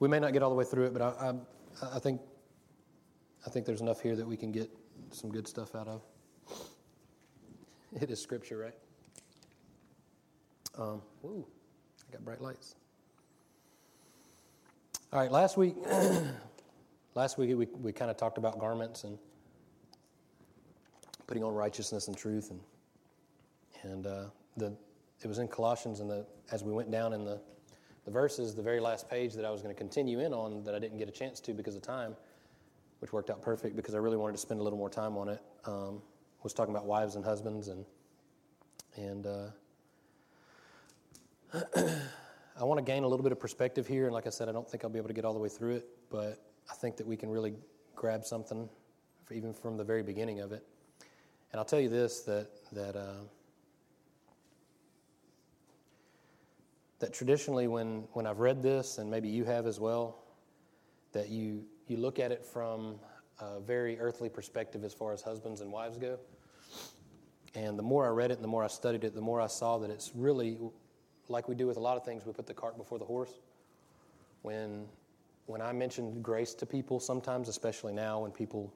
we may not get all the way through it, but I, I, I think I think there's enough here that we can get some good stuff out of. It is scripture, right? Um, woo, I got bright lights. All right, last week, last week we, we kind of talked about garments and putting on righteousness and truth, and and uh, the it was in Colossians, and the as we went down in the the verses, the very last page that I was going to continue in on that I didn't get a chance to because of time, which worked out perfect because I really wanted to spend a little more time on it. Um, was talking about wives and husbands and and uh, I want to gain a little bit of perspective here. And like I said, I don't think I'll be able to get all the way through it, but I think that we can really grab something, even from the very beginning of it. And I'll tell you this that that uh, that traditionally, when when I've read this, and maybe you have as well, that you you look at it from a very earthly perspective as far as husbands and wives go. And the more I read it and the more I studied it, the more I saw that it's really like we do with a lot of things, we put the cart before the horse. When, when I mention grace to people, sometimes, especially now, when people,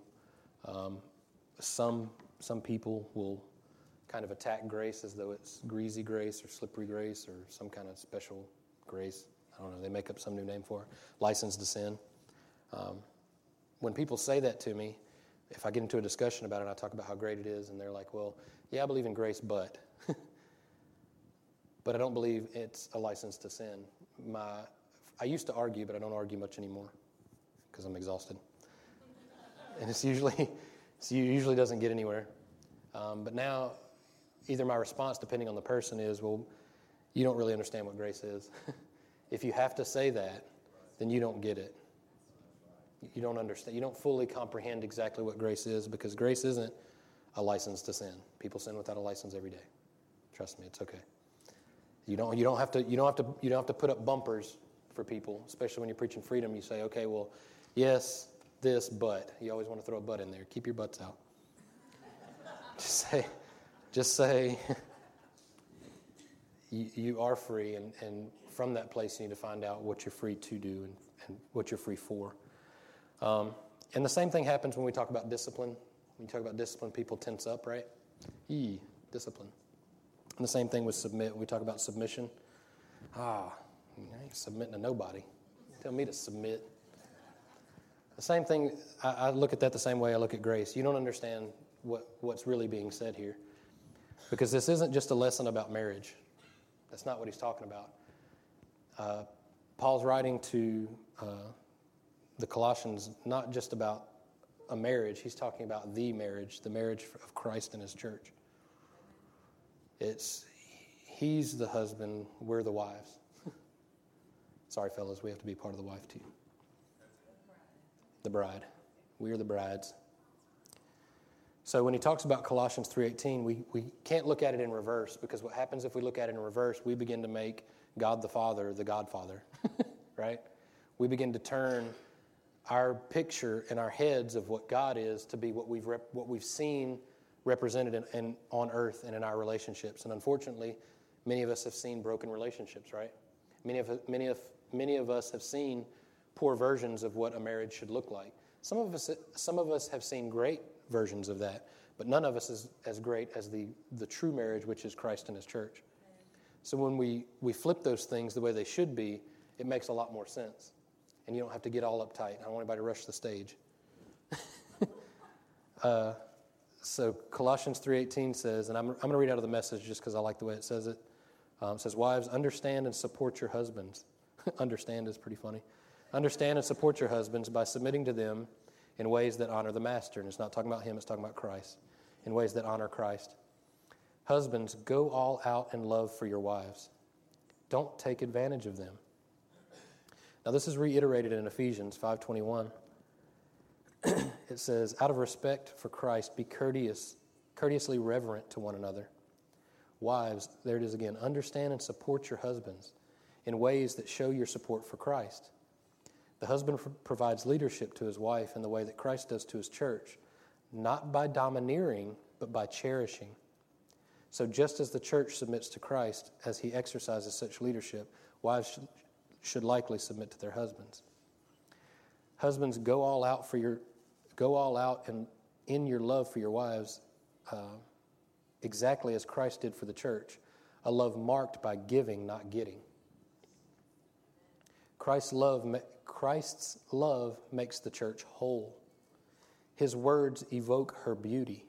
um, some, some people will kind of attack grace as though it's greasy grace or slippery grace or some kind of special grace. I don't know, they make up some new name for it. License to sin. Um, when people say that to me, if I get into a discussion about it, I talk about how great it is, and they're like, well, yeah, I believe in grace, but. but I don't believe it's a license to sin. My, I used to argue, but I don't argue much anymore because I'm exhausted. and it's usually, it usually doesn't get anywhere. Um, but now, either my response, depending on the person, is, well, you don't really understand what grace is. if you have to say that, then you don't get it. You don't understand. You don't fully comprehend exactly what grace is because grace isn't a license to sin. People sin without a license every day. Trust me, it's okay. You don't, you don't, have, to, you don't, have, to, you don't have to put up bumpers for people, especially when you're preaching freedom. You say, okay, well, yes, this, but. You always want to throw a but in there. Keep your butts out. just say, just say, you, you, are free, and, and from that place, you need to find out what you're free to do and, and what you're free for. Um, and the same thing happens when we talk about discipline. When you talk about discipline, people tense up, right? E, discipline. And the same thing with submit. We talk about submission. Ah, I ain't submitting to nobody. Tell me to submit. The same thing, I, I, look at that the same way I look at grace. You don't understand what, what's really being said here. Because this isn't just a lesson about marriage. That's not what he's talking about. Uh, Paul's writing to uh, the Colossians not just about a marriage, he's talking about the marriage, the marriage of Christ and his church. It's he's the husband, we're the wives. Sorry, fellas, we have to be part of the wife too. The bride. We are the brides. So when he talks about Colossians 3:18, we, we can't look at it in reverse because what happens if we look at it in reverse, we begin to make God the Father the Godfather, right? We begin to turn our picture in our heads of what God is to be what we've rep, what we've seen represented in, in, on earth and in our relationships. And unfortunately, many of us have seen broken relationships, right? Many of, many of, many of us have seen poor versions of what a marriage should look like. Some of us, some of us have seen great versions of that, but none of us is as great as the, the true marriage, which is Christ and His church. So when we, we flip those things the way they should be, it makes a lot more sense. And you don't have to get all uptight. I don't want anybody to rush the stage. uh, so Colossians 3.18 says, and I'm, I'm going to read out of the message just because I like the way it says it. Um, it says, wives, understand and support your husbands. understand is pretty funny. Understand and support your husbands by submitting to them in ways that honor the master. And it's not talking about him, it's talking about Christ. In ways that honor Christ. Husbands, go all out in love for your wives. Don't take advantage of them. Now this is reiterated in Ephesians 5:21. it says, out of respect for Christ, be courteous, courteously reverent to one another. Wives, there it is again, understand and support your husbands in ways that show your support for Christ. The husband provides leadership to his wife in the way that Christ does to his church, not by domineering, but by cherishing. So, just as the church submits to Christ as he exercises such leadership, wives should likely submit to their husbands. Husbands, go all out for your, go all out and in your love for your wives, uh, exactly as Christ did for the church. A love marked by giving, not getting. Christ's love, Christ's love makes the church whole. His words evoke her beauty.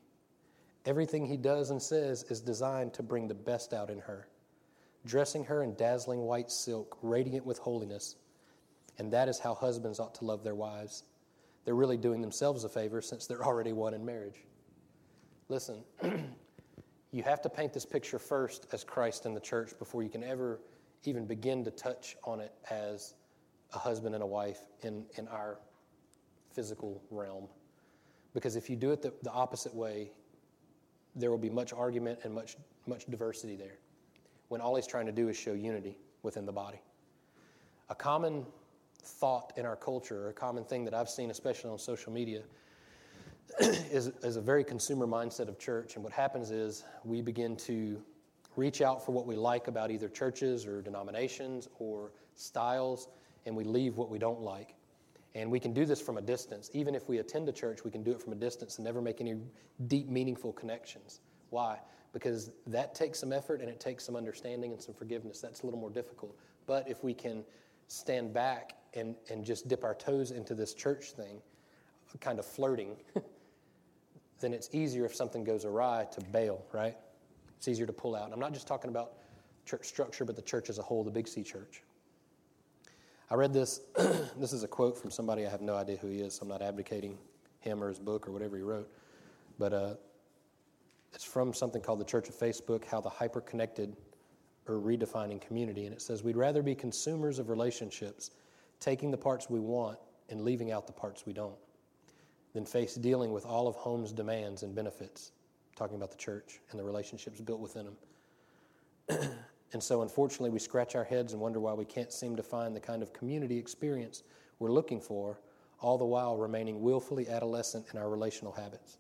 Everything he does and says is designed to bring the best out in her, dressing her in dazzling white silk, radiant with holiness. And that is how husbands ought to love their wives. They're really doing themselves a favor since they're already one in marriage. Listen, you have to paint this picture first as Christ in the church before you can ever even begin to touch on it as a husband and a wife in, in our physical realm. Because if you do it the, the opposite way, there will be much argument and much, much diversity there when all he's trying to do is show unity within the body. A common thought in our culture, a common thing that I've seen, especially on social media, is, is a very consumer mindset of church. And what happens is we begin to reach out for what we like about either churches or denominations or styles, and we leave what we don't like. And we can do this from a distance. Even if we attend a church, we can do it from a distance and never make any deep, meaningful connections. Why? Because that takes some effort and it takes some understanding and some forgiveness. That's a little more difficult. But if we can stand back and, and just dip our toes into this church thing, kind of flirting, then it's easier if something goes awry to bail, right? It's easier to pull out. I'm not just talking about church structure, but the church as a whole, the Big C church. I read this. this is a quote from somebody I have no idea who he is. So I'm not advocating him or his book or whatever he wrote. But uh, it's from something called the Church of Facebook How the Hyper Connected or Redefining Community. And it says, We'd rather be consumers of relationships, taking the parts we want and leaving out the parts we don't, than face dealing with all of home's demands and benefits. Talking about the church and the relationships built within them. And so, unfortunately, we scratch our heads and wonder why we can't seem to find the kind of community experience we're looking for, all the while remaining willfully adolescent in our relational habits.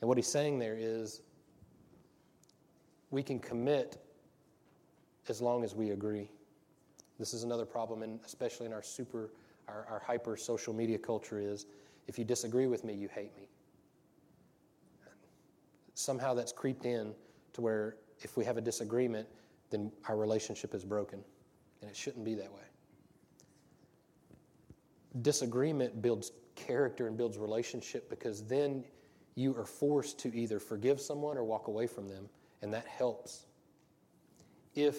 And what he's saying there is we can commit as long as we agree. This is another problem, and especially in our super, our, our hyper social media culture, is if you disagree with me, you hate me. Somehow that's creeped in to where if we have a disagreement, then our relationship is broken. And it shouldn't be that way. Disagreement builds character and builds relationship because then you are forced to either forgive someone or walk away from them, and that helps. If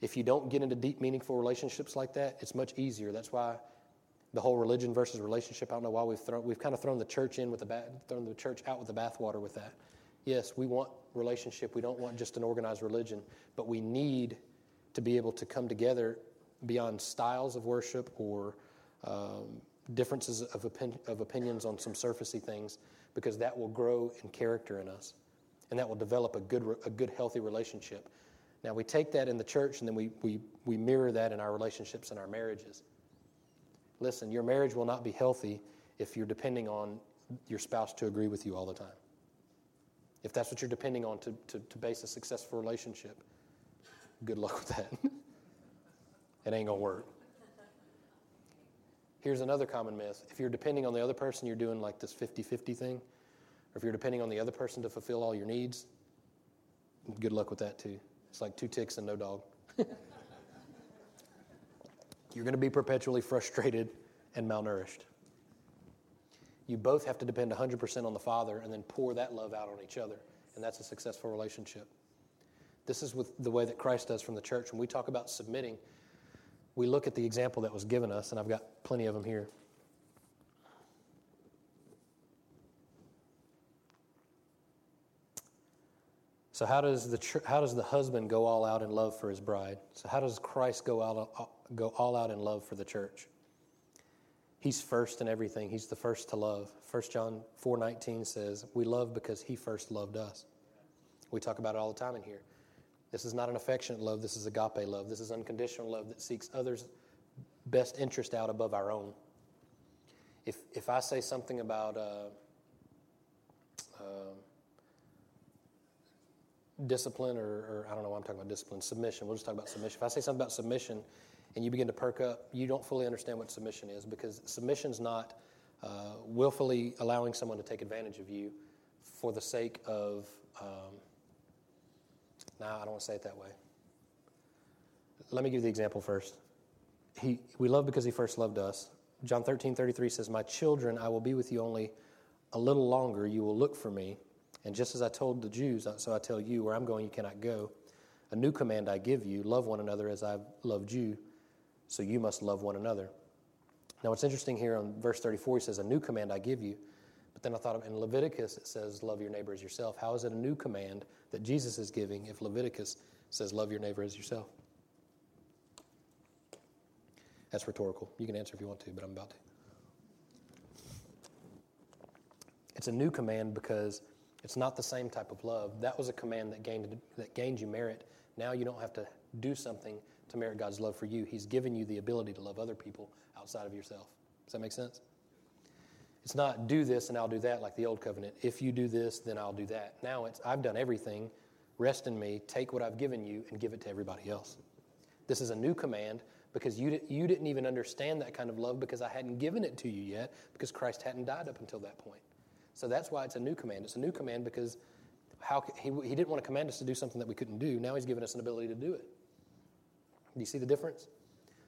if you don't get into deep, meaningful relationships like that, it's much easier. That's why the whole religion versus relationship. I don't know why we've thrown we've kind of thrown the church in with the bath, thrown the church out with the bathwater with that. Yes, we want relationship. We don't want just an organized religion, but we need to be able to come together beyond styles of worship or um, differences of, opin- of opinions on some surfacey things, because that will grow in character in us, and that will develop a good, a good, healthy relationship. Now we take that in the church, and then we, we, we mirror that in our relationships and our marriages. Listen, your marriage will not be healthy if you're depending on your spouse to agree with you all the time if that's what you're depending on to, to, to base a successful relationship, good luck with that. it ain't to work. Here's another common myth. If you're depending on the other person, you're doing like this 50 50 thing. Or if you're depending on the other person to fulfill all your needs, good luck with that too. It's like two ticks and no dog. you're to be perpetually frustrated and malnourished. You both have to depend 100% on the Father and then pour that love out on each other. And that's a successful relationship. This is with the way that Christ does from the church. When we talk about submitting, we look at the example that was given us, and I've got plenty of them here. So how does the how does the husband go all out in love for his bride? So how does Christ go out go all out in love for the church? He's first in everything. He's the first to love. 1 John 4:19 says, "We love because he first loved us." We talk about it all the time in here. This is not an affectionate love, this is agape love. This is unconditional love that seeks others' best interest out above our own. If if I say something about uh, uh, discipline or, or, I don't know why I'm talking about discipline, submission. We'll just talk about submission. If I say something about submission and you begin to perk up, you don't fully understand what submission is because submission is not uh, willfully allowing someone to take advantage of you for the sake of. Um, nah, I don't want to say it that way. Let me give you the example first. He, we love because he first loved us. John 13, 33 says, My children, I will be with you only a little longer. You will look for me. And just as I told the Jews, so I tell you, where I'm going, you cannot go. A new command I give you love one another as I've loved you, so you must love one another. Now, what's interesting here on verse 34, he says, A new command I give you. But then I thought in Leviticus it says, Love your neighbor as yourself. How is it a new command that Jesus is giving if Leviticus says, Love your neighbor as yourself? That's rhetorical. You can answer if you want to, but I'm about to. It's a new command because it's not the same type of love. That was a command that gained, that gained you merit. Now you don't have to do something to merit God's love for you. He's given you the ability to love other people outside of yourself. Does that make sense? It's not do this and I'll do that like the old covenant. If you do this, then I'll do that. Now it's I've done everything. Rest in me. Take what I've given you and give it to everybody else. This is a new command because you, you didn't even understand that kind of love because I hadn't given it to you yet because Christ hadn't died up until that point. So that's why it's a new command. It's a new command because how, he, he didn't want to command us to do something that we couldn't do. Now he's given us an ability to do it. Do you see the difference?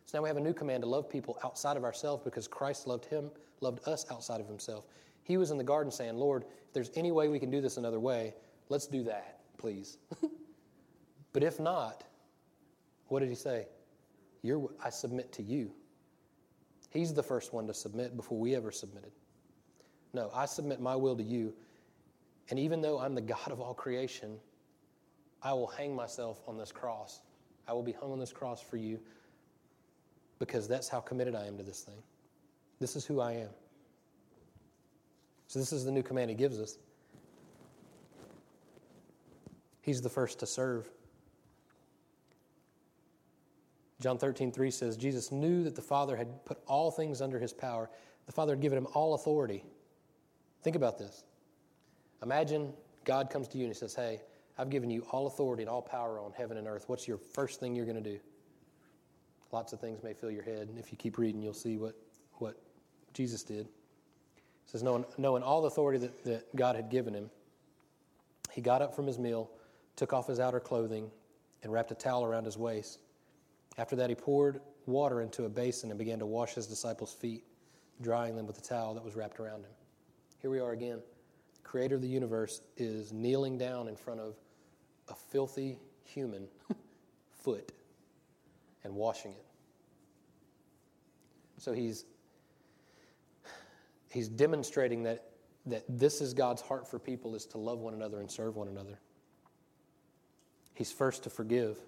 So now we have a new command to love people outside of ourselves because Christ loved him, loved us outside of himself. He was in the garden saying, Lord, if there's any way we can do this another way, let's do that, please. but if not, what did he say? You're, I submit to you. He's the first one to submit before we ever submitted. No, I submit my will to you. And even though I'm the God of all creation, I will hang myself on this cross. I will be hung on this cross for you because that's how committed I am to this thing. This is who I am. So, this is the new command he gives us. He's the first to serve. John 13, 3 says, Jesus knew that the Father had put all things under his power. The Father had given him all authority. Think about this. Imagine God comes to you and he says, Hey, I've given you all authority and all power on heaven and earth. What's your first thing you're going to do? Lots of things may fill your head, and if you keep reading, you'll see what, what Jesus did. He says, knowing, knowing all the authority that, that God had given him, he got up from his meal, took off his outer clothing, and wrapped a towel around his waist. After that, he poured water into a basin and began to wash his disciples' feet, drying them with the towel that was wrapped around him. Here we are again. The creator of the universe is kneeling down in front of a filthy human foot and washing it. So he's he's demonstrating that that this is God's heart for people is to love one another and serve one another. He's first to forgive.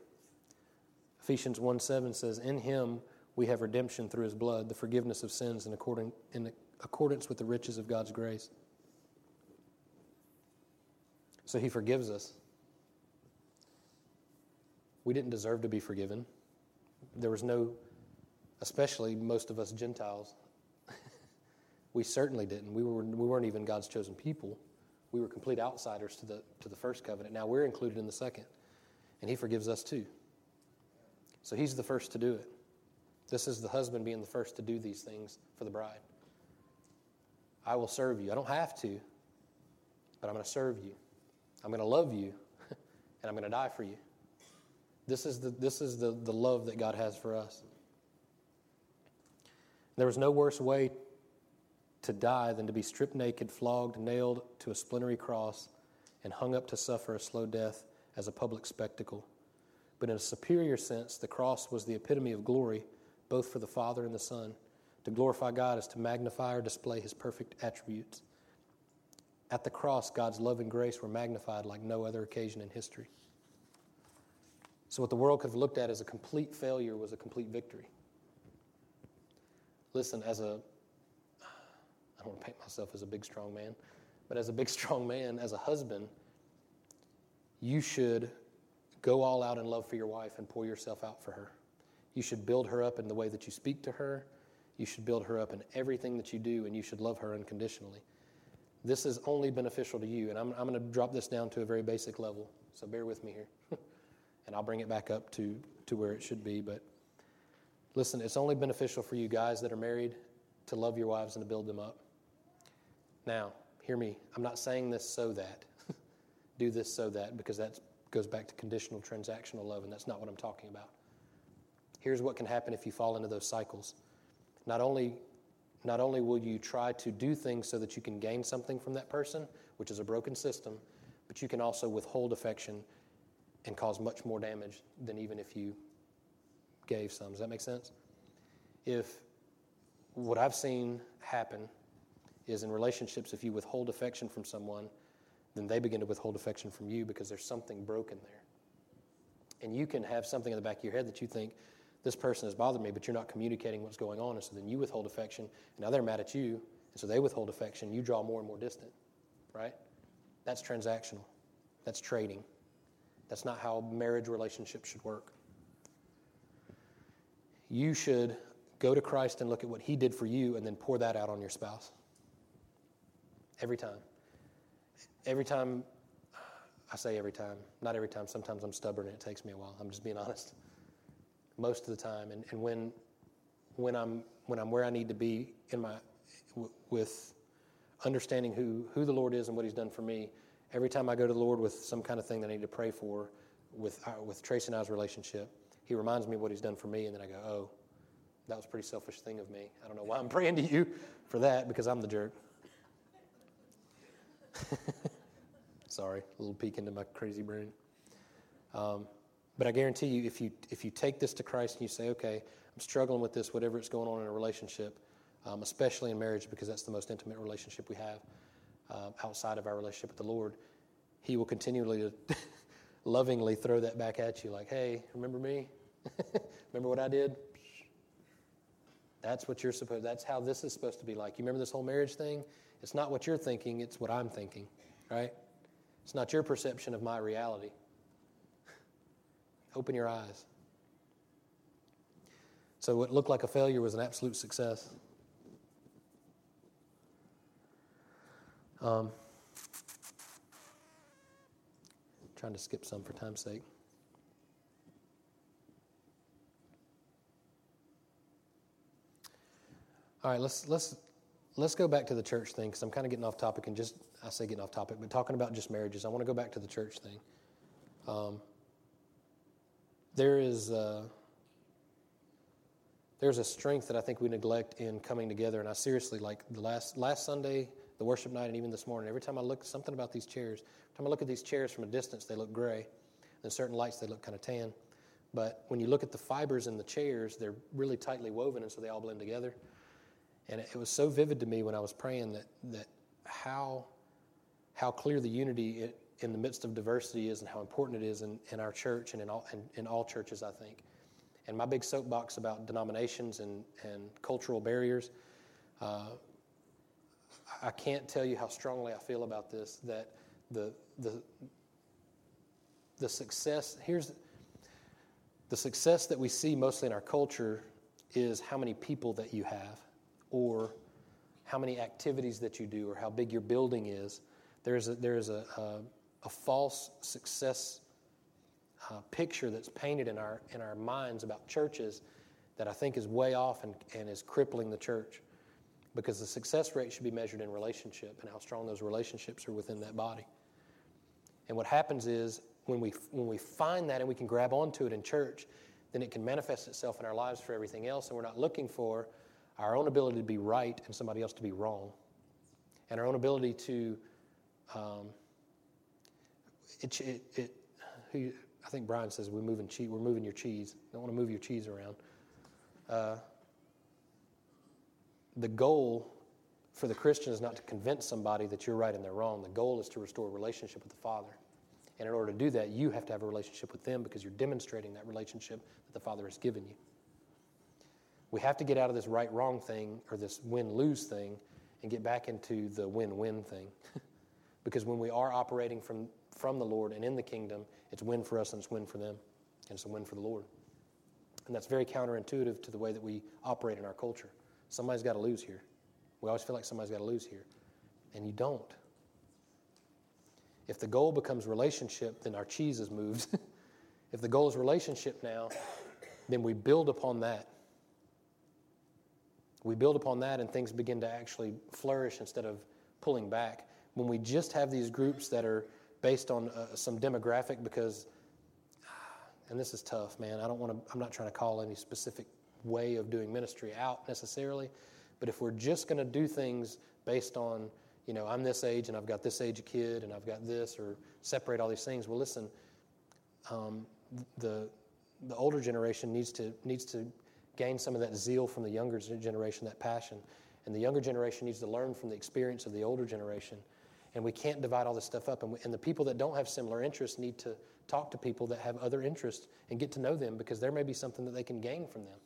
Ephesians 1 7 says, In him we have redemption through his blood, the forgiveness of sins in, according, in accordance with the riches of God's grace. So he forgives us. We didn't deserve to be forgiven. There was no, especially most of us Gentiles, we certainly didn't. We, were, we weren't even God's chosen people. We were complete outsiders to the, to the first covenant. Now we're included in the second, and He forgives us too. So He's the first to do it. This is the husband being the first to do these things for the bride. I will serve you. I don't have to, but I'm going to serve you. I'm going to love you, and I'm going to die for you. This is the, this is the, the love that God has for us. There was no worse way to die than to be stripped naked, flogged, nailed to a splintery cross, and hung up to suffer a slow death as a public spectacle. But in a superior sense, the cross was the epitome of glory, both for the Father and the Son. To glorify God is to magnify or display his perfect attributes. At the cross, God's love and grace were magnified like no other occasion in history. So, what the world could have looked at as a complete failure was a complete victory. Listen, as a, I don't want to paint myself as a big, strong man, but as a big, strong man, as a husband, you should go all out in love for your wife and pour yourself out for her. You should build her up in the way that you speak to her. You should build her up in everything that you do, and you should love her unconditionally. This is only beneficial to you, and I'm, I'm going to drop this down to a very basic level, so bear with me here. And I'll bring it back up to, to where it should be. But Listen, it's only beneficial for you guys that are married to love your wives and to build them up. Now, hear me. I'm not saying this so that. Do this so that, because that goes back to conditional transactional love, and that's not what I'm talking about. Here's what can happen if you fall into those cycles. Not only, not only will you try to do things so that you can gain something from that person, which is a broken system, but you can also withhold affection and cause much more damage than even if you gave some. Does that make sense? If what I've seen happen is in relationships, if you withhold affection from someone, then they begin to withhold affection from you because there's something broken there. And you can have something in the back of your head that you think, this person has bothered me, but you're not communicating what's going on. And so then you withhold affection, and now they're mad at you, and so they withhold affection. You draw more and more distant, right? That's transactional. That's trading. That's not how marriage relationships should work. You should go to Christ and look at what He did for you and then pour that out on your spouse. Every time. Every time, I say every time, not every time, sometimes I'm stubborn and it takes me a while. I'm just being honest. Most of the time. And, and when, when, I'm, when I'm where I need to be in my, with understanding who, who the Lord is and what He's done for me, every time I go to the Lord with some kind of thing that I need to pray for with, uh, with Tracy and I's relationship, He reminds me what He's done for me, and then I go, oh, that was a pretty selfish thing of me. I don't know why I'm praying to you for that because I'm the jerk. Sorry, a little peek into my crazy brain. Um, but I guarantee you, if you if you take this to Christ and you say, "Okay, I'm struggling with this, whatever it's going on in a relationship, um, especially in marriage, because that's the most intimate relationship we have uh, outside of our relationship with the Lord," He will continually, lovingly throw that back at you, like, "Hey, remember me? remember what I did? That's what you're supposed. That's how this is supposed to be like. You remember this whole marriage thing? It's not what you're thinking, it's what I'm thinking, right? It's not your perception of my reality. Open your eyes. So, what looked like a failure was an absolute success. Um, trying to skip some for time's sake. All right, let's let's let's go back to the church thing because I'm kind of getting off topic and just I say getting off topic, but talking about just marriages. I want to go back to the church thing. Um, there is uh, there's a strength that I think we neglect in coming together, and I seriously like the last last Sunday, the worship night, and even this morning. Every time I look something about these chairs, every time I look at these chairs from a distance, they look gray. And certain lights, they look kind of tan. But when you look at the fibers in the chairs, they're really tightly woven, and so they all blend together. And it was so vivid to me when I was praying that, that how, how clear the unity in the midst of diversity is and how important it is in, in our church and in all, in, in all churches, I think. And my big soapbox about denominations and, and cultural barriers, uh, I can't tell you how strongly I feel about this that the, the, the success, here's the success that we see mostly in our culture is how many people that you have or how many activities that you do or how big your building is. There's a, there's a, a, a false success uh, picture that's painted in our, in our minds about churches that I think is way off and, and is crippling the church because the success rate should be measured in relationship and how strong those relationships are within that body. And what happens is when we, when we find that and we can grab onto it in church, then it can manifest itself in our lives for everything else, and we're not looking for our own ability to be right and somebody else to be wrong, and our own ability to, um, it, it, it who, I think Brian says we're moving cheese. We're moving your cheese. Don't want to move your cheese around. Uh, the goal for the Christian is not to convince somebody that you're right and they're wrong. The goal is to restore a relationship with the Father. And in order to do that, you have to have a relationship with them because you're demonstrating that relationship that the Father has given you. We have to get out of this right wrong thing or this win lose thing and get back into the win win thing. because when we are operating from, from the Lord and in the kingdom, it's win for us and it's win for them. And it's a win for the Lord. And that's very counterintuitive to the way that we operate in our culture. Somebody's got to lose here. We always feel like somebody's got to lose here. And you don't. If the goal becomes relationship, then our cheese is moved. if the goal is relationship now, then we build upon that We build upon that, and things begin to actually flourish instead of pulling back. When we just have these groups that are based on uh, some demographic, because, and this is tough, man. I don't want to. I'm not trying to call any specific way of doing ministry out necessarily, but if we're just going to do things based on, you know, I'm this age and I've got this age kid and I've got this, or separate all these things, well, listen, um, the the older generation needs to needs to gain some of that zeal from the younger generation, that passion, and the younger generation needs to learn from the experience of the older generation. And we can't divide all this stuff up. And, we, and the people that don't have similar interests need to talk to people that have other interests and get to know them because there may be something that they can gain from them.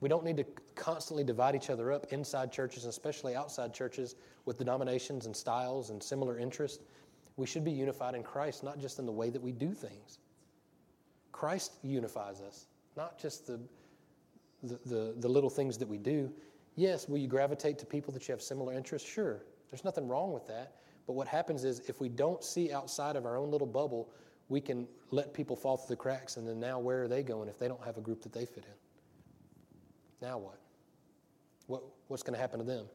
We don't need to constantly divide each other up inside churches, especially outside churches, with denominations and styles and similar interests. We should be unified in Christ, not just in the way that we do things. Christ unifies us, not just the, the, the, the little things that we do. Yes, will you gravitate to people that you have similar interests? Sure. There's nothing wrong with that. But what happens is if we don't see outside of our own little bubble, we can let people fall through the cracks, and then now where are they going if they don't have a group that they fit in? Now what? what what's going to happen to them?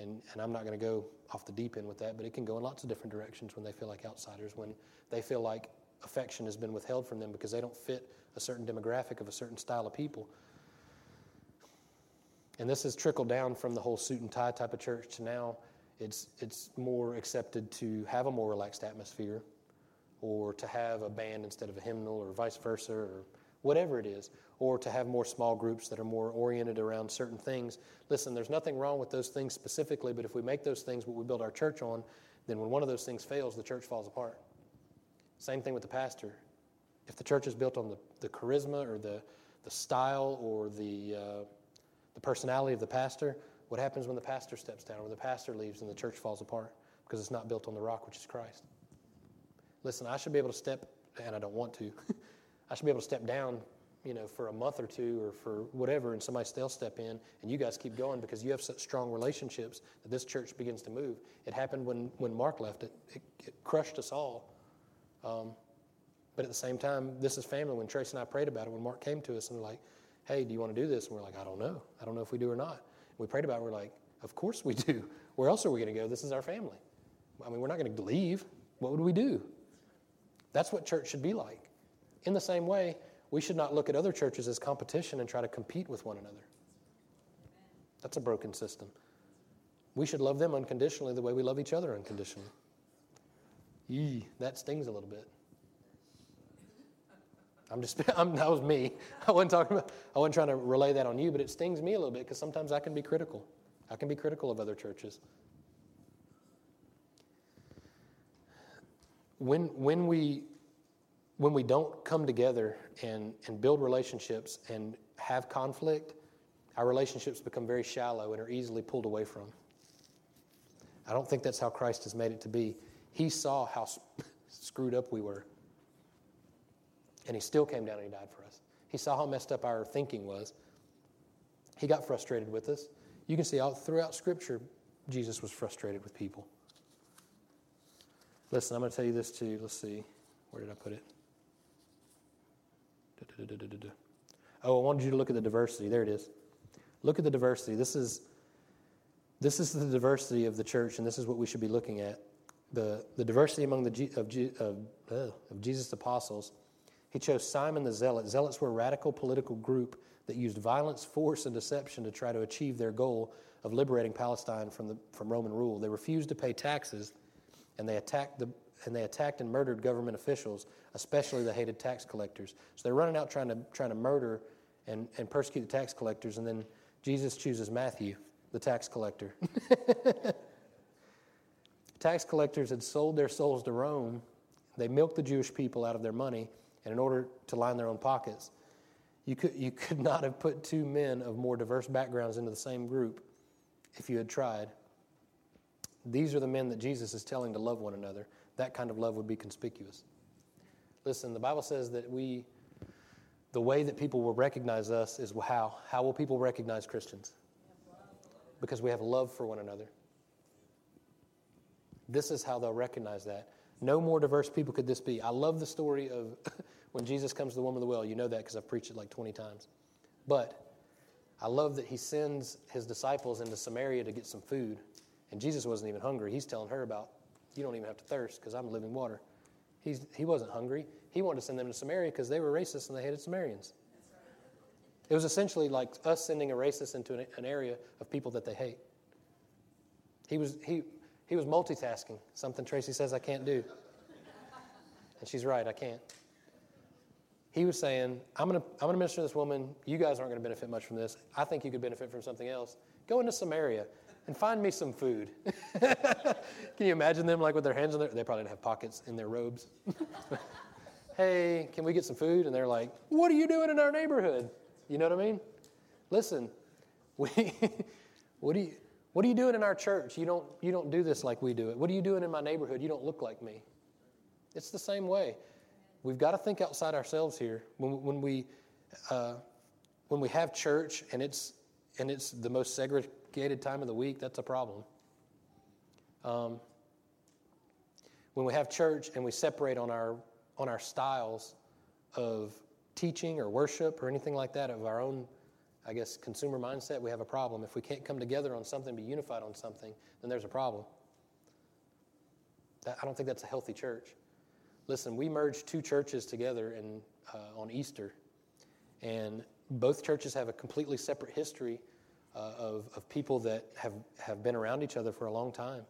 And, and I'm not going to go off the deep end with that, but it can go in lots of different directions when they feel like outsiders, when they feel like affection has been withheld from them because they don't fit a certain demographic of a certain style of people. And this has trickled down from the whole suit and tie type of church to now it's, it's more accepted to have a more relaxed atmosphere or to have a band instead of a hymnal or vice versa or whatever it is, or to have more small groups that are more oriented around certain things. Listen, there's nothing wrong with those things specifically, but if we make those things what we build our church on, then when one of those things fails, the church falls apart. Same thing with the pastor. If the church is built on the, the charisma or the, the style or the, uh, the personality of the pastor, what happens when the pastor steps down, or the pastor leaves and the church falls apart? Because it's not built on the rock, which is Christ. Listen, I should be able to step, and I don't want to, I should be able to step down, you know, for a month or two or for whatever, and somebody else step in, and you guys keep going because you have such strong relationships that this church begins to move. It happened when, when Mark left. It, it, it crushed us all. Um, but at the same time, this is family. When Trace and I prayed about it, when Mark came to us and we're like, hey, do you want to do this? And we're like, I don't know. I don't know if we do or not. We prayed about it. We're like, of course we do. Where else are we going to go? This is our family. I mean, we're not going to leave. What would we do? That's what church should be like. In the same way, we should not look at other churches as competition and try to compete with one another. That's a broken system. We should love them unconditionally the way we love each other unconditionally. Yee, that stings a little bit. I'm just, I'm, that was me. I wasn't talking about, I wasn't trying to relay that on you, but it stings me a little bit because sometimes I can be critical. I can be critical of other churches. When, when we when we don't come together and, and build relationships and have conflict, our relationships become very shallow and are easily pulled away from. I don't think that's how Christ has made it to be. He saw how screwed up we were. And he still came down and he died for us. He saw how messed up our thinking was. He got frustrated with us. You can see all throughout Scripture, Jesus was frustrated with people. Listen, I'm going to tell you this too. Let's see. Where did I put it? Oh, I wanted you to look at the diversity. There it is. Look at the diversity. This is this is the diversity of the church, and this is what we should be looking at. The, the diversity among the of, of, uh, of Jesus' apostles. He chose Simon the Zealot. Zealots were a radical political group that used violence, force, and deception to try to achieve their goal of liberating Palestine from, the, from Roman rule. They refused to pay taxes, and they attacked the, and they attacked and murdered government officials, especially the hated tax collectors. So they're running out trying to, trying to murder and, and persecute the tax collectors, and then Jesus chooses Matthew, the tax collector. tax collectors had sold their souls to Rome. They milked the Jewish people out of their money, and in order to line their own pockets, you could, you could not have put two men of more diverse backgrounds into the same group if you had tried. These are the men that Jesus is telling to love one another that kind of love would be conspicuous. Listen, the Bible says that we, the way that people will recognize us is how. How will people recognize Christians? Because we have love for one another. This is how they'll recognize that. No more diverse people could this be. I love the story of when Jesus comes to the woman of the well. You know that because I've preached it like 20 times. But I love that he sends his disciples into Samaria to get some food. And Jesus wasn't even hungry. He's telling her about, you don't even have to thirst because I'm living water. He's, he wasn't hungry. He wanted to send them to Samaria because they were racist and they hated Samaritans. It was essentially like us sending a racist into an, an area of people that they hate. He was, he, he was multitasking, something Tracy says I can't do. And she's right, I can't. He was saying, I'm going to I'm to minister to this woman. You guys aren't going to benefit much from this. I think you could benefit from something else. Go into Samaria and find me some food. can you imagine them like with their hands in their, they probably didn't have pockets in their robes. hey, can we get some food? And they're like, what are you doing in our neighborhood? You know what I mean? Listen, we, what, are you, what are you doing in our church? You don't, you don't do this like we do it. What are you doing in my neighborhood? You don't look like me. It's the same way. We've got to think outside ourselves here. When, when, we, uh, when we have church and it's, and it's the most segregated time of the week, that's a problem. Um, when we have church and we separate on our, on our styles of teaching or worship or anything like that of our own, I guess, consumer mindset, we have a problem. If we can't come together on something, be unified on something, then there's a problem. That, I don't think that's a healthy church. Listen, we merged two churches together in, uh, on Easter, and both churches have a completely separate history uh, of, of people that have, have been around each other for a long time.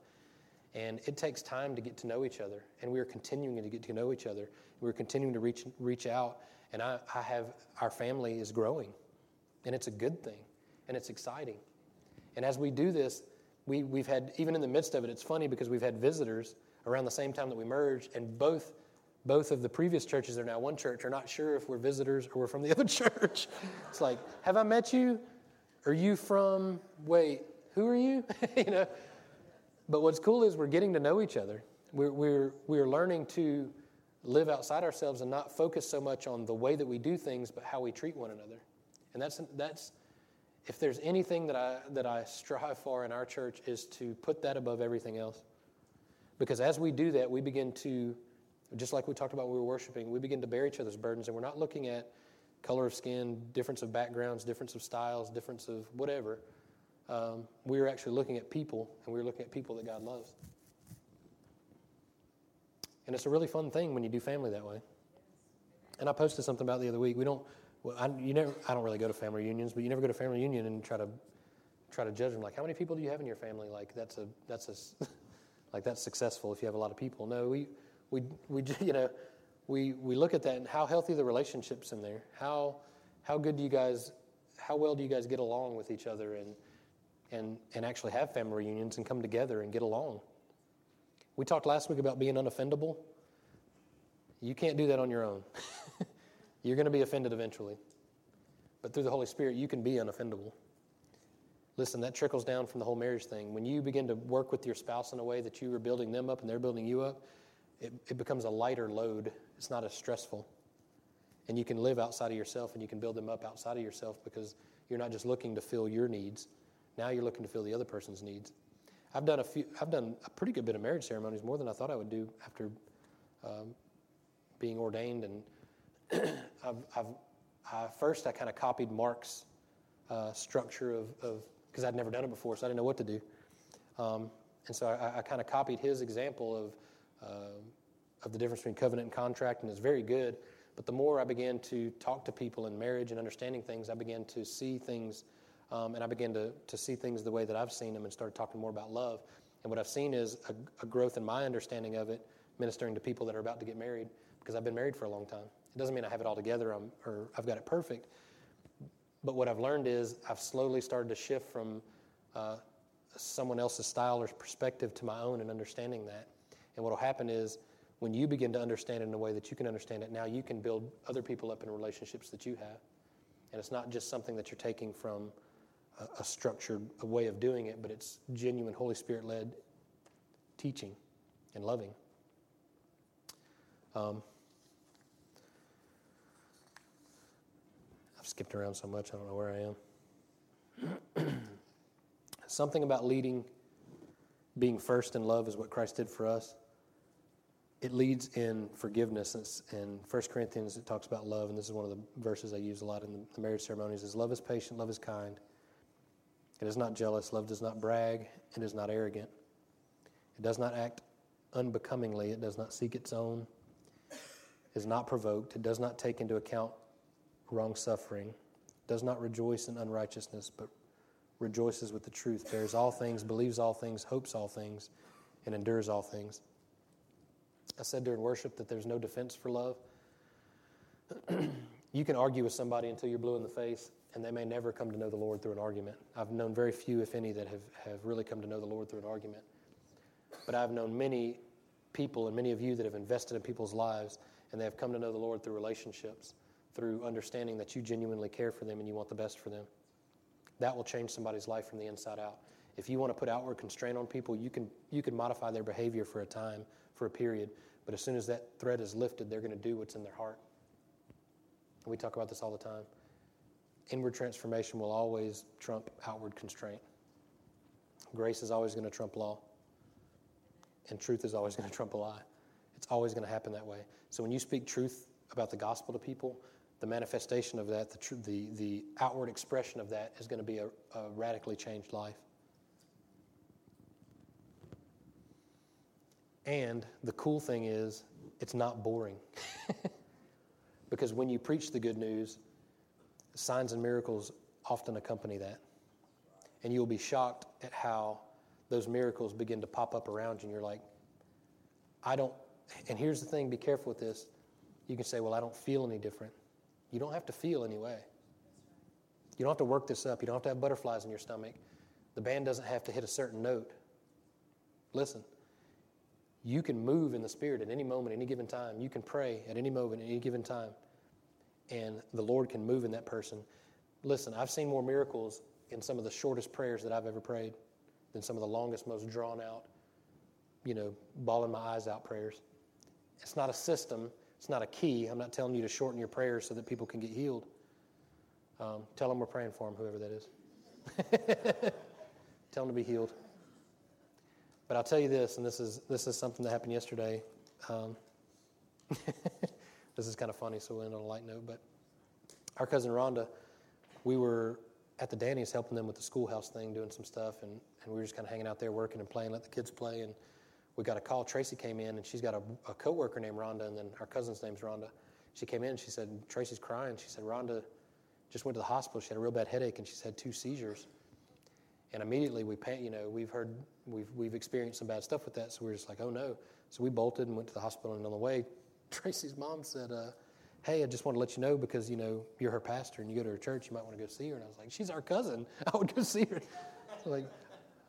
And it takes time to get to know each other, and we are continuing to get to know each other. We're continuing to reach, reach out and I, I have, our family is growing. And it's a good thing. And it's exciting. And as we do this, we, we've had, even in the midst of it, it's funny because we've had visitors around the same time that we merged, and both, both of the previous churches are now one church are not sure if we're visitors or we're from the other church. It's like, have I met you? Are you from, wait, who are you? you know? But what's cool is we're getting to know each other. We're, we're, we're learning to live outside ourselves and not focus so much on the way that we do things, but how we treat one another. And that's, that's if there's anything that I, that I strive for in our church is to put that above everything else. Because as we do that, we begin to, just like we talked about when we were worshiping, we begin to bear each other's burdens, and we're not looking at color of skin, difference of backgrounds, difference of styles, difference of whatever. Um, we are actually looking at people, and we're looking at people that God loves. And it's a really fun thing when you do family that way. And I posted something about the other week. We don't, well, I, you never, I don't really go to family reunions, but you never go to family reunion and try to try to judge them. Like, how many people do you have in your family? Like, that's a that's a like that's successful if you have a lot of people. No, we we we you know we we look at that and how healthy the relationships in there. How how good do you guys how well do you guys get along with each other and and and actually have family reunions and come together and get along. We talked last week about being unoffendable. You can't do that on your own. You're going to be offended eventually. But through the Holy Spirit, you can be unoffendable. Listen, that trickles down from the whole marriage thing. When you begin to work with your spouse in a way that you are building them up and they're building you up, it, it becomes a lighter load. It's not as stressful. And you can live outside of yourself and you can build them up outside of yourself because you're not just looking to fill your needs. Now you're looking to fill the other person's needs. I've done a few. I've done a pretty good bit of marriage ceremonies, more than I thought I would do after um, being ordained. And I've, I've I, first I kind of copied Mark's uh, structure of because I'd never done it before, so I didn't know what to do. Um, and so I, I kind of copied his example of uh, of the difference between covenant and contract, and it's very good. But the more I began to talk to people in marriage and understanding things, I began to see things um, and I began to, to see things the way that I've seen them and started talking more about love. And what I've seen is a, a growth in my understanding of it, ministering to people that are about to get married, because I've been married for a long time. It doesn't mean I have it all together I'm, or I've got it perfect. But what I've learned is I've slowly started to shift from uh, someone else's style or perspective to my own and understanding that. And what will happen is when you begin to understand it in a way that you can understand it, now you can build other people up in relationships that you have. And it's not just something that you're taking from a, a structured a way of doing it, but it's genuine Holy Spirit led teaching and loving. Um, I've skipped around so much, I don't know where I am. Something about leading, being first in love is what Christ did for us. It leads in forgiveness. In 1 Corinthians, it talks about love, and this is one of the verses I use a lot in the marriage ceremonies, is love is patient, love is kind. It is not jealous, love does not brag, it is not arrogant. It does not act unbecomingly, it does not seek its own, is not provoked, it does not take into account wrong suffering, does not rejoice in unrighteousness, but rejoices with the truth, bears all things, believes all things, hopes all things, and endures all things. I said during worship that there's no defense for love. you can argue with somebody until you're blue in the face, and they may never come to know the Lord through an argument. I've known very few, if any, that have, have really come to know the Lord through an argument. But I've known many people and many of you that have invested in people's lives, and they have come to know the Lord through relationships, through understanding that you genuinely care for them and you want the best for them. That will change somebody's life from the inside out. If you want to put outward constraint on people, you can, you can modify their behavior for a time, for a period, but as soon as that threat is lifted, they're going to do what's in their heart. We talk about this all the time. Inward transformation will always trump outward constraint. Grace is always going to trump law. And truth is always going to trump a lie. It's always going to happen that way. So when you speak truth about the gospel to people, the manifestation of that, the, tr- the, the outward expression of that is going to be a, a radically changed life. And the cool thing is, it's not boring. because when you preach the good news, signs and miracles often accompany that. And you'll be shocked at how those miracles begin to pop up around you, and you're like, I don't. And here's the thing be careful with this. You can say, Well, I don't feel any different. You don't have to feel anyway. You don't have to work this up. You don't have to have butterflies in your stomach. The band doesn't have to hit a certain note. Listen, you can move in the Spirit at any moment, any given time. You can pray at any moment, any given time. And the Lord can move in that person. Listen, I've seen more miracles in some of the shortest prayers that I've ever prayed than some of the longest, most drawn out, you know, bawling my eyes out prayers. It's not a system, it's not a key. I'm not telling you to shorten your prayers so that people can get healed. Um, tell them we're praying for them, whoever that is. tell them to be healed. But I'll tell you this, and this is this is something that happened yesterday. Um, this is kind of funny, so we'll end on a light note. But our cousin Rhonda, we were at the Danny's helping them with the schoolhouse thing, doing some stuff, and, and we were just kind of hanging out there working and playing, let the kids play. And we got a call. Tracy came in, and she's got a, a coworker named Rhonda, and then our cousin's name's Rhonda. She came in, and she said, Tracy's crying. She said, Rhonda just went to the hospital. She had a real bad headache, and she's had two seizures. And immediately we, pay, you know, we've heard, we've, we've experienced some bad stuff with that. So we're just like, oh no. So we bolted and went to the hospital. And on the way, Tracy's mom said, uh, hey, I just want to let you know because, you know, you're her pastor and you go to her church, you might want to go see her. And I was like, she's our cousin. I would go see her. like,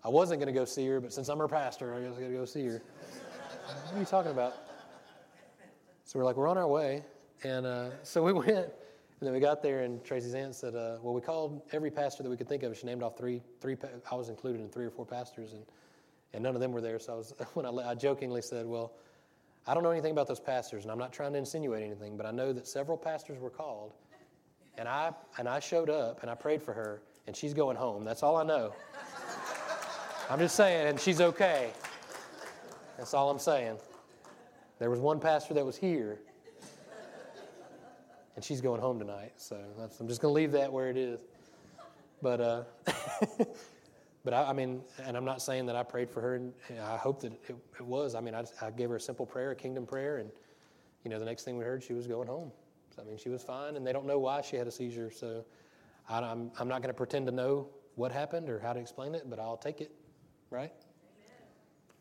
I wasn't going to go see her, but since I'm her pastor, I I got to go see her. what are you talking about? So we're like, we're on our way. And uh, so we went. And then we got there, and Tracy's aunt said, uh, "Well, we called every pastor that we could think of. She named off three, three. I was included in three or four pastors, and and none of them were there. So I was when I, I jokingly said, "Well, I don't know anything about those pastors, and I'm not trying to insinuate anything, but I know that several pastors were called, and I and I showed up and I prayed for her, and she's going home. That's all I know. I'm just saying, and she's okay. That's all I'm saying. There was one pastor that was here." And she's going home tonight. So I'm just going to leave that where it is. But uh, but I, I, mean, and I'm not saying that I prayed for her, and I hope that it, it was. I mean, I, I, gave her a simple prayer, a kingdom prayer, and you know, the next thing we heard, she was going home. So, I mean, she was fine, and they don't know why she had a seizure. So I, am I'm, I'm not going to pretend to know what happened or how to explain it, but I'll take it, right? Amen.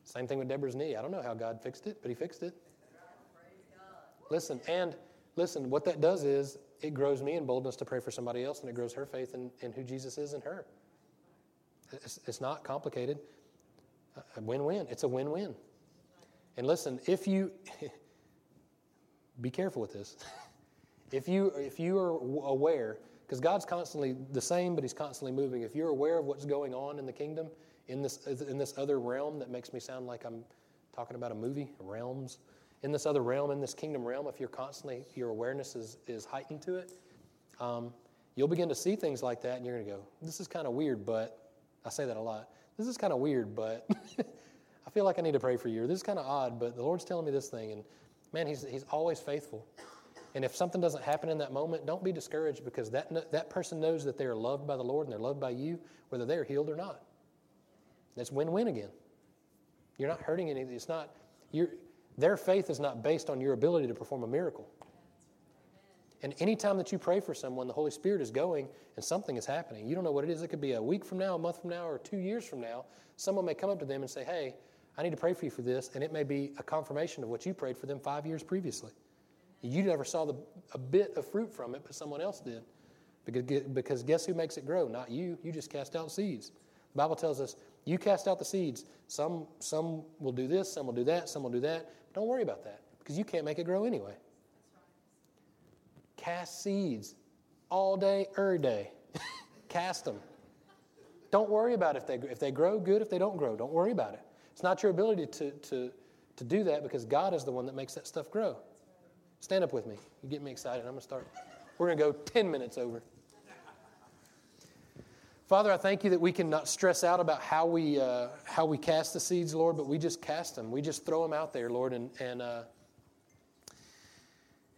Same thing with Deborah's knee. I don't know how God fixed it, but He fixed it. Listen, and Listen, what that does is it grows me in boldness to pray for somebody else, and it grows her faith in, in who Jesus is in her. It's, it's not complicated. A win win. It's a win win. And listen, if you be careful with this. if you if you are aware, because God's constantly the same, but He's constantly moving. If you're aware of what's going on in the kingdom, in this in this other realm that makes me sound like I'm talking about a movie, realms in this other realm, in this kingdom realm, if you're constantly, your awareness is, is heightened to it, um, you'll begin to see things like that and you're going to go, this is kind of weird, but I say that a lot. This is kind of weird, but I feel like I need to pray for you. Or This is kind of odd, but the Lord's telling me this thing. And man, He's, he's always faithful. And if something doesn't happen in that moment, don't be discouraged because that, that person knows that they are loved by the Lord and they're loved by you, whether they're healed or not. That's win win again. You're not hurting anything. It's not, you their faith is not based on your ability to perform a miracle. And anytime that you pray for someone, the Holy Spirit is going and something is happening. You don't know what it is. It could be a week from now, a month from now, or two years from now. Someone may come up to them and say, Hey, I need to pray for you for this. And it may be a confirmation of what you prayed for them five years previously. You never saw the, a bit of fruit from it, but someone else did. Because, because guess who makes it grow? Not you. You just cast out seeds. The Bible tells us you cast out the seeds. Some, some will do this, some will do that, some will do that. Don't worry about that because you can't make it grow anyway. Cast seeds all day, every day. cast them. Don't worry about if they, if they grow, good. If they don't grow, don't worry about it. It's not your ability to, to, to do that because God is the one that makes that stuff grow. Stand up with me. You get me excited. I'm going to start. We're going to go 10 minutes over. Father, I thank you that we can not stress out about how we, uh, how we cast the seeds, Lord, but we just cast them. We just throw them out there, Lord. And, and, uh,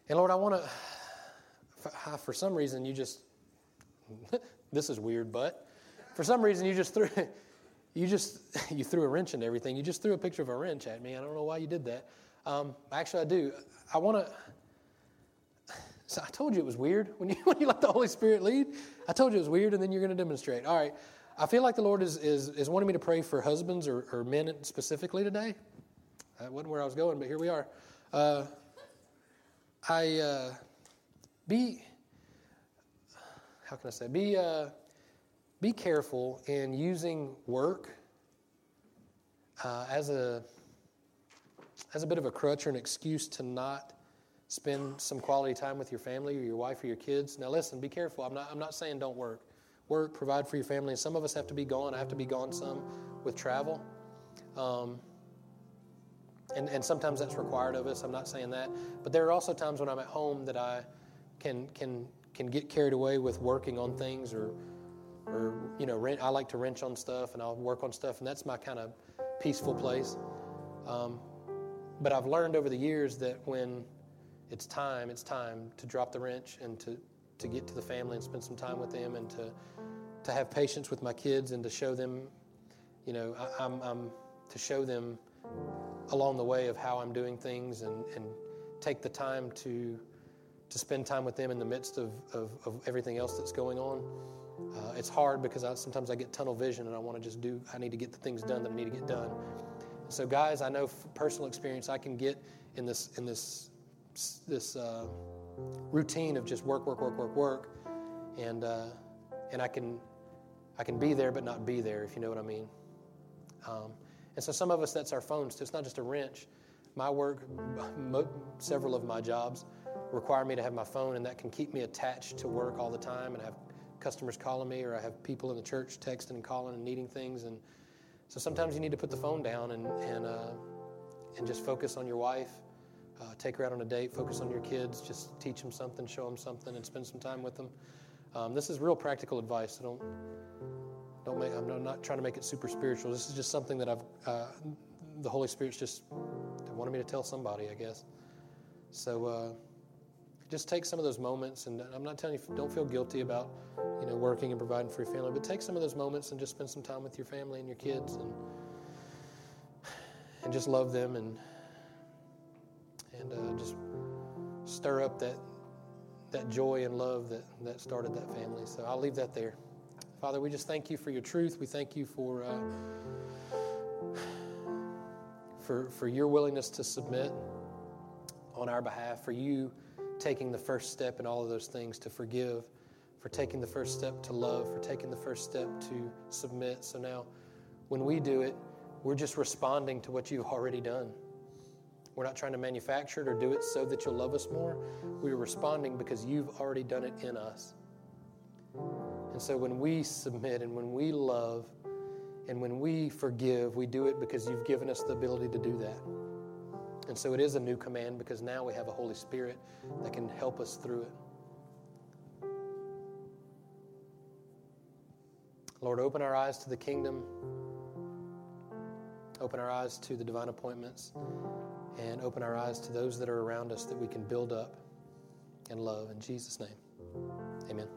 and Lord, I want to, for, some reason, you just, this is weird, but for some reason, you just threw, you just, you threw a wrench into everything. You just threw a picture of a wrench at me. I don't know why you did that. Um, actually, I do. I want to, so I told you it was weird when you, when you let the Holy Spirit lead. I told you it was weird, and then you're going to demonstrate. All right. I feel like the Lord is, is, is wanting me to pray for husbands or, or men specifically today. That wasn't where I was going, but here we are. Uh, I uh, be how can I say be uh, be careful in using work uh, as a as a bit of a crutch or an excuse to not spend some quality time with your family or your wife or your kids. Now, listen, be careful. I'm not, I'm not saying don't work. Work, provide for your family. And some of us have to be gone. I have to be gone some with travel. Um, and, and sometimes that's required of us. I'm not saying that. But there are also times when I'm at home that I can, can, can get carried away with working on things or, or you know, rent, I like to wrench on stuff and I'll work on stuff. And that's my kind of peaceful place. Um, but I've learned over the years that when it's time, it's time to drop the wrench and to, to get to the family and spend some time with them and to, to have patience with my kids and to show them, you know, I, am I'm, I'm to show them along the way of how I'm doing things and, and take the time to, to spend time with them in the midst of, of, of everything else that's going on. Uh, it's hard because I, sometimes I get tunnel vision and I want to just do, I need to get the things done that I need to get done. So, guys, I know from personal experience, I can get in this, in this this uh, routine of just work, work, work, work, work, and uh, and I can I can be there but not be there if you know what I mean. Um, and so some of us that's our phones. It's not just a wrench. My work, several of my jobs require me to have my phone, and that can keep me attached to work all the time. And I have customers calling me, or I have people in the church texting and calling and needing things. And so sometimes you need to put the phone down and and uh, and just focus on your wife uh, take her out on a date, focus on your kids, just teach them something, show them something, and spend some time with them. Um, this is real practical advice. So don't don't make. I'm not trying to make it super spiritual. This is just something that I've. Uh, the Holy Spirit's just wanted me to tell somebody, I guess. So uh, just take some of those moments, and I'm not telling you don't feel guilty about you know working and providing for your family, but take some of those moments and just spend some time with your family and your kids, and and just love them and and uh, just stir up that that joy and love that, that started that family. So I'll leave that there. Father, we just thank you for your truth. We thank you for uh, for for your willingness to submit on our behalf, for you taking the first step in all of those things to forgive, for taking the first step to love, for taking the first step to submit. So now, when we do it, we're just responding to what you've already done. We're not trying to manufacture it or do it so that you'll love us more. We're responding because you've already done it in us. And so when we submit and when we love and when we forgive, we do it because you've given us the ability to do that. And so it is a new command because now we have a Holy Spirit that can help us through it. Lord, open our eyes to the kingdom. open our eyes to the divine appointments, and open our eyes to those that are around us that we can build up and love. In Jesus' name, amen.